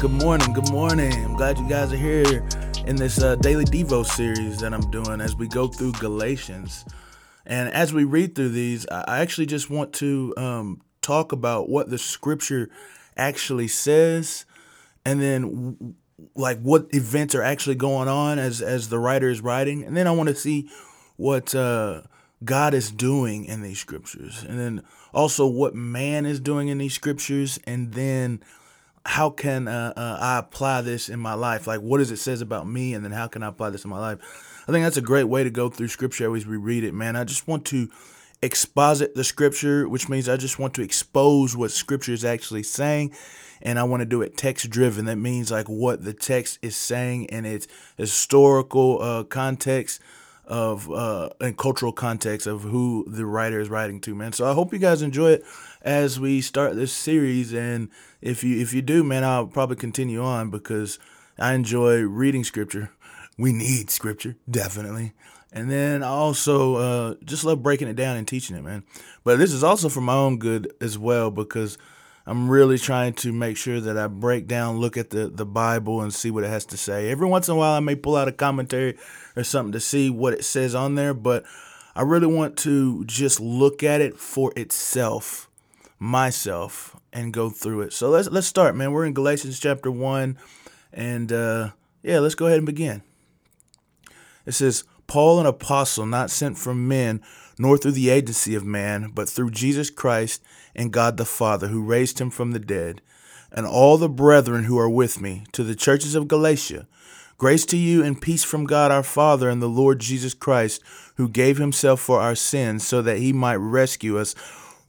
Good morning, good morning. I'm glad you guys are here in this uh, daily Devo series that I'm doing as we go through Galatians. And as we read through these, I actually just want to um, talk about what the scripture actually says and then like what events are actually going on as as the writer is writing and then i want to see what uh, god is doing in these scriptures and then also what man is doing in these scriptures and then how can uh, uh, I apply this in my life? Like, what does it says about me, and then how can I apply this in my life? I think that's a great way to go through scripture as we read it, man. I just want to exposit the scripture, which means I just want to expose what scripture is actually saying, and I want to do it text driven. That means like what the text is saying in its historical uh, context of uh, and cultural context of who the writer is writing to, man. So I hope you guys enjoy it as we start this series. And if you if you do, man, I'll probably continue on because I enjoy reading scripture. We need scripture, definitely. And then I also uh, just love breaking it down and teaching it, man. But this is also for my own good as well because I'm really trying to make sure that I break down, look at the, the Bible, and see what it has to say. Every once in a while, I may pull out a commentary or something to see what it says on there, but I really want to just look at it for itself myself and go through it. So let's let's start, man. We're in Galatians chapter one, and uh, yeah, let's go ahead and begin. It says, "Paul, an apostle, not sent from men, nor through the agency of man, but through Jesus Christ and God the Father, who raised him from the dead, and all the brethren who are with me, to the churches of Galatia." Grace to you and peace from God our Father and the Lord Jesus Christ, who gave himself for our sins so that he might rescue us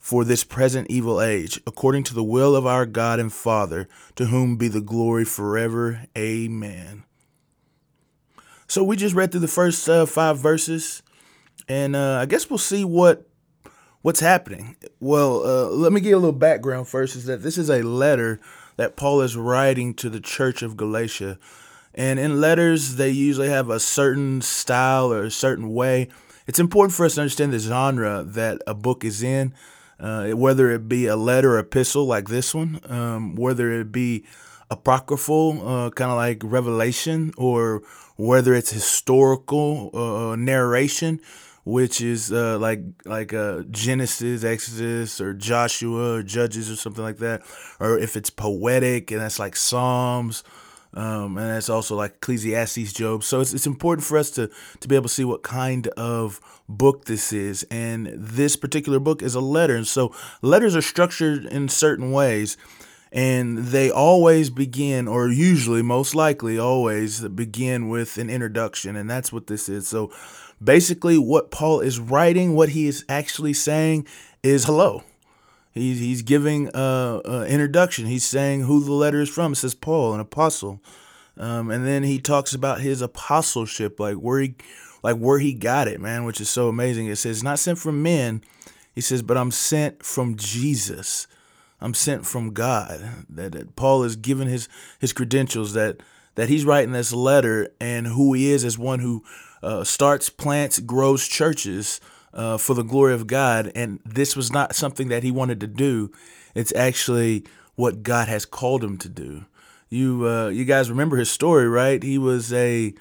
for this present evil age, according to the will of our God and Father, to whom be the glory forever. Amen. So we just read through the first uh, five verses, and uh, I guess we'll see what what's happening. Well, uh, let me give a little background first. Is that this is a letter that Paul is writing to the church of Galatia, and in letters they usually have a certain style or a certain way. It's important for us to understand the genre that a book is in uh, whether it be a letter or epistle like this one, um, whether it be apocryphal, uh, kind of like Revelation, or whether it's historical uh, narration, which is uh, like like uh, Genesis, Exodus, or Joshua, or Judges, or something like that, or if it's poetic and that's like Psalms. Um, and that's also like Ecclesiastes, Job. So it's, it's important for us to to be able to see what kind of book this is. And this particular book is a letter. And so letters are structured in certain ways. And they always begin, or usually, most likely, always begin with an introduction. And that's what this is. So basically, what Paul is writing, what he is actually saying is hello. He's, he's giving an introduction. He's saying who the letter is from. It says Paul, an apostle. Um, and then he talks about his apostleship, like where he like where he got it, man, which is so amazing. It says, not sent from men, he says, but I'm sent from Jesus. I'm sent from God. That, that Paul is given his his credentials that that he's writing this letter and who he is as one who uh, starts, plants, grows churches uh, for the glory of God. And this was not something that he wanted to do. It's actually what God has called him to do. You uh, you guys remember his story, right? He was a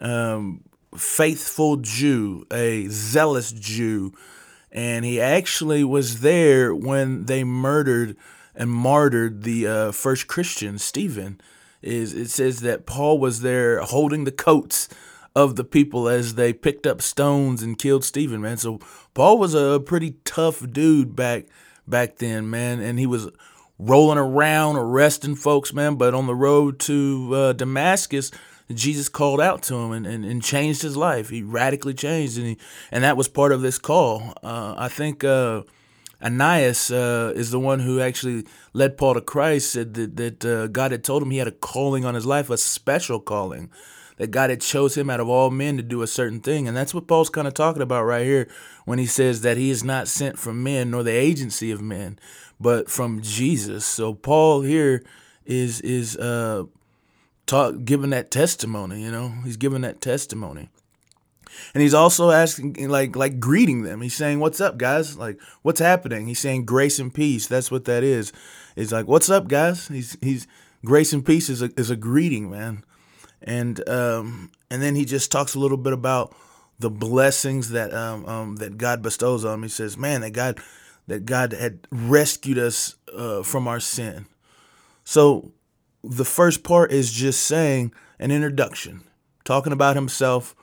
um, faithful Jew, a zealous Jew, and he actually was there when they murdered and martyred the uh, first Christian, Stephen. Is it says that Paul was there holding the coats of the people as they picked up stones and killed Stephen, man. So Paul was a pretty tough dude back back then, man, and he was rolling around arresting folks, man. But on the road to uh, Damascus, Jesus called out to him and, and, and, changed his life. He radically changed, and he, and that was part of this call. Uh, I think uh, Ananias uh, is the one who actually led Paul to Christ. Said that that uh, God had told him he had a calling on his life, a special calling. That God had chose him out of all men to do a certain thing, and that's what Paul's kind of talking about right here when he says that he is not sent from men nor the agency of men, but from Jesus. So Paul here is is uh talk, giving that testimony. You know, he's giving that testimony, and he's also asking, like, like greeting them. He's saying, "What's up, guys? Like, what's happening?" He's saying, "Grace and peace." That's what that is. It's like, "What's up, guys?" He's he's grace and peace is a, is a greeting, man. And um, and then he just talks a little bit about the blessings that um, um, that God bestows on him. He says, "Man, that God that God had rescued us uh, from our sin." So the first part is just saying an introduction, talking about himself.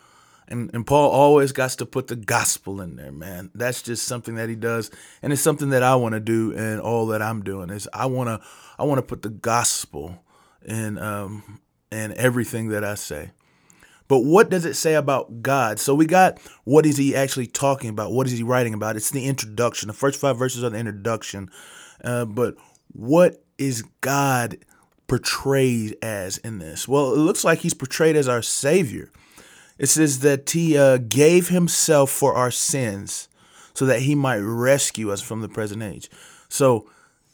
And, and Paul always got to put the gospel in there, man. That's just something that he does, and it's something that I want to do, and all that I'm doing is I want to I want to put the gospel in um in everything that I say. But what does it say about God? So we got what is he actually talking about? What is he writing about? It's the introduction. The first five verses are the introduction. Uh, but what is God portrayed as in this? Well, it looks like he's portrayed as our Savior. It says that he uh, gave himself for our sins so that he might rescue us from the present age. So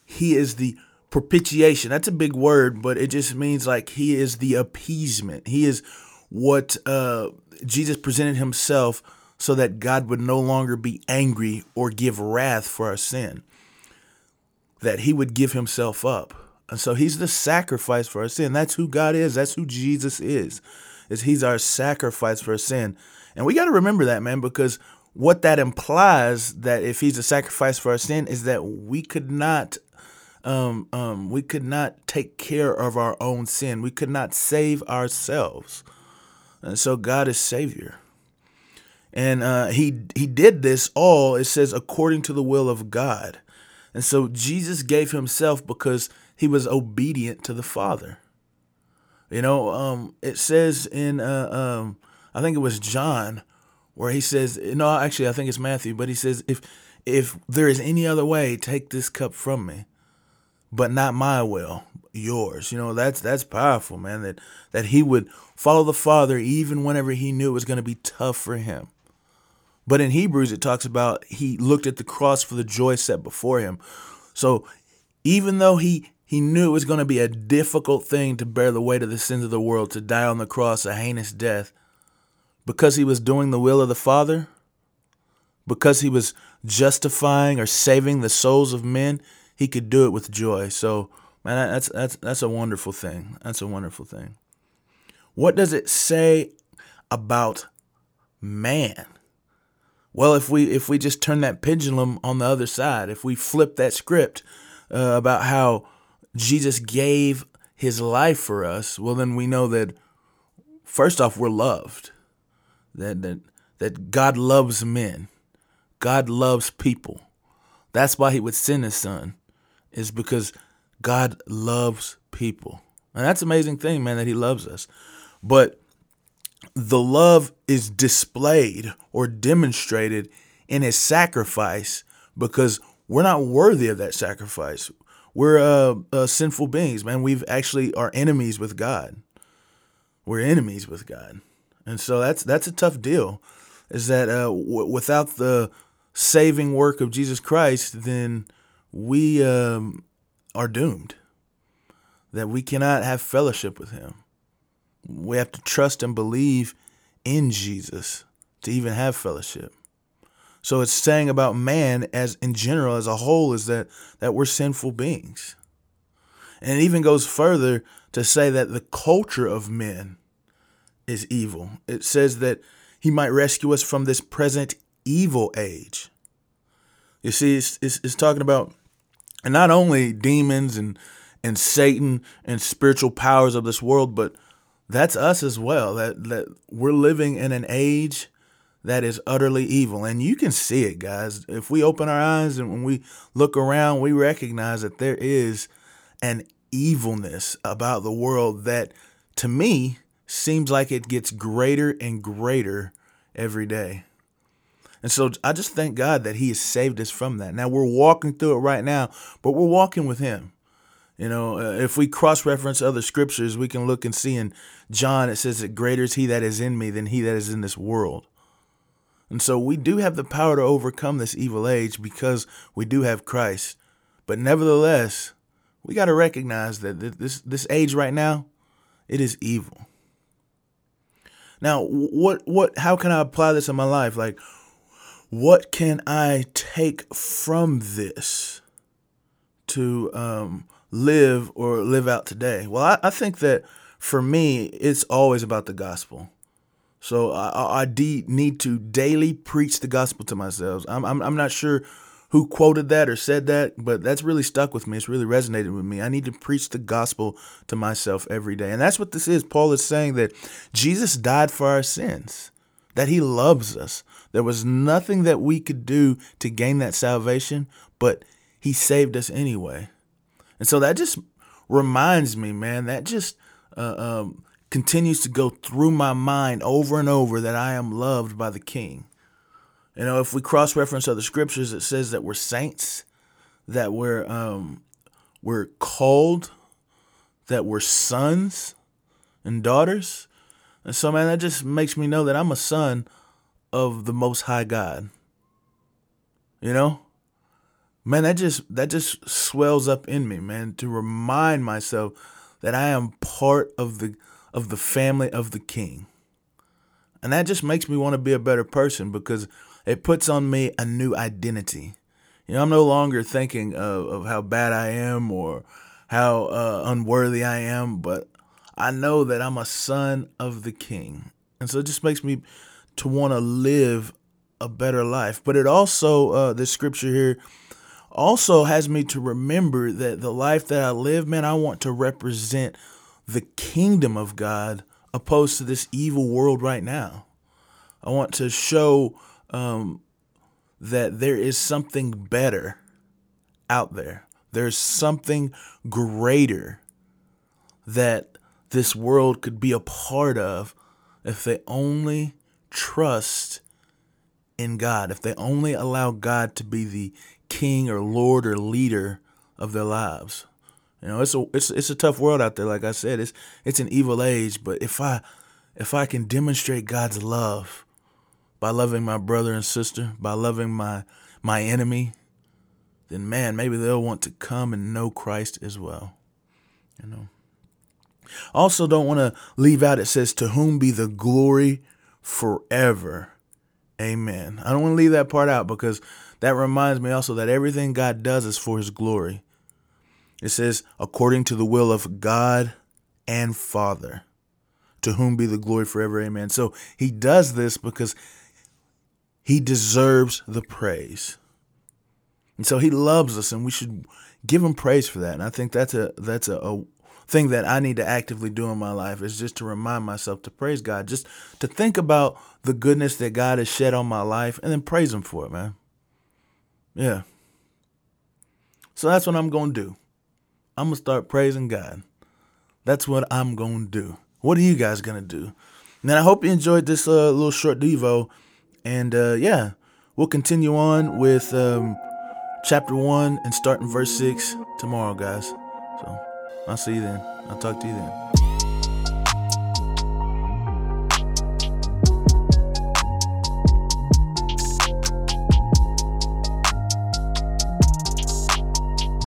he is the propitiation. That's a big word, but it just means like he is the appeasement. He is what uh, Jesus presented himself so that God would no longer be angry or give wrath for our sin. That he would give himself up. And so he's the sacrifice for our sin. That's who God is. That's who Jesus is. Is he's our sacrifice for our sin. And we got to remember that, man, because what that implies that if he's a sacrifice for our sin is that we could not um, um, we could not take care of our own sin. We could not save ourselves. And so God is Savior. And uh, he he did this all, it says, according to the will of God. And so Jesus gave himself because he was obedient to the Father. You know, um, it says in, uh, um, I think it was John, where he says, no, actually, I think it's Matthew, but he says, if if there is any other way, take this cup from me, but not my will, yours. You know, that's that's powerful, man. That that he would follow the Father even whenever he knew it was going to be tough for him. But in Hebrews, it talks about he looked at the cross for the joy set before him. So even though he he knew it was going to be a difficult thing to bear the weight of the sins of the world, to die on the cross a heinous death, because he was doing the will of the Father, because he was justifying or saving the souls of men, he could do it with joy. So, man, that's that's that's a wonderful thing. That's a wonderful thing. What does it say about man? Well, if we if we just turn that pendulum on the other side, if we flip that script uh, about how Jesus gave his life for us, well, then we know that first off, we're loved. That, that, that God loves men, God loves people. That's why he would send his son, is because God loves people. And that's an amazing thing, man, that he loves us. But the love is displayed or demonstrated in his sacrifice because we're not worthy of that sacrifice. We're uh, uh, sinful beings, man. We've actually are enemies with God. We're enemies with God, and so that's that's a tough deal. Is that uh, w- without the saving work of Jesus Christ, then we um, are doomed. That we cannot have fellowship with Him. We have to trust and believe in Jesus to even have fellowship. So it's saying about man as in general as a whole is that that we're sinful beings. And it even goes further to say that the culture of men is evil. It says that he might rescue us from this present evil age. You see, it's, it's, it's talking about and not only demons and and Satan and spiritual powers of this world, but that's us as well. That that we're living in an age that is utterly evil. And you can see it, guys. If we open our eyes and when we look around, we recognize that there is an evilness about the world that, to me, seems like it gets greater and greater every day. And so I just thank God that He has saved us from that. Now we're walking through it right now, but we're walking with Him. You know, uh, if we cross reference other scriptures, we can look and see in John, it says that greater is He that is in me than He that is in this world. And so we do have the power to overcome this evil age because we do have Christ. But nevertheless, we got to recognize that this this age right now, it is evil. Now, what what how can I apply this in my life? Like what can I take from this to um, live or live out today? Well, I, I think that for me, it's always about the gospel. So I, I de- need to daily preach the gospel to myself. I'm, I'm, I'm not sure who quoted that or said that, but that's really stuck with me. It's really resonated with me. I need to preach the gospel to myself every day. And that's what this is. Paul is saying that Jesus died for our sins, that he loves us. There was nothing that we could do to gain that salvation, but he saved us anyway. And so that just reminds me, man, that just uh, um, continues to go through my mind over and over that I am loved by the King. You know, if we cross reference other scriptures, it says that we're saints, that we're um, we're called, that we're sons and daughters. And so, man, that just makes me know that I'm a son of the Most High God. You know, man, that just that just swells up in me, man, to remind myself that I am part of the of the family of the king. And that just makes me want to be a better person because it puts on me a new identity. You know, I'm no longer thinking of, of how bad I am or how uh, unworthy I am, but I know that I'm a son of the king. And so it just makes me to want to live a better life. But it also, uh, the scripture here also has me to remember that the life that I live, man, I want to represent the kingdom of God opposed to this evil world right now. I want to show um, that there is something better out there. There's something greater that this world could be a part of if they only trust in God, if they only allow God to be the king or lord or leader of their lives. You know, it's a it's it's a tough world out there. Like I said, it's it's an evil age. But if I if I can demonstrate God's love by loving my brother and sister, by loving my my enemy, then man, maybe they'll want to come and know Christ as well. You know. Also, don't want to leave out. It says, "To whom be the glory forever." Amen. I don't want to leave that part out because that reminds me also that everything God does is for His glory. It says, according to the will of God and Father, to whom be the glory forever. Amen. So he does this because he deserves the praise. And so he loves us and we should give him praise for that. And I think that's a that's a, a thing that I need to actively do in my life is just to remind myself to praise God, just to think about the goodness that God has shed on my life and then praise him for it, man. Yeah. So that's what I'm going to do. I'm going to start praising God. That's what I'm going to do. What are you guys going to do? And I hope you enjoyed this uh, little short Devo. And uh, yeah, we'll continue on with um, chapter 1 and starting verse 6 tomorrow, guys. So I'll see you then. I'll talk to you then.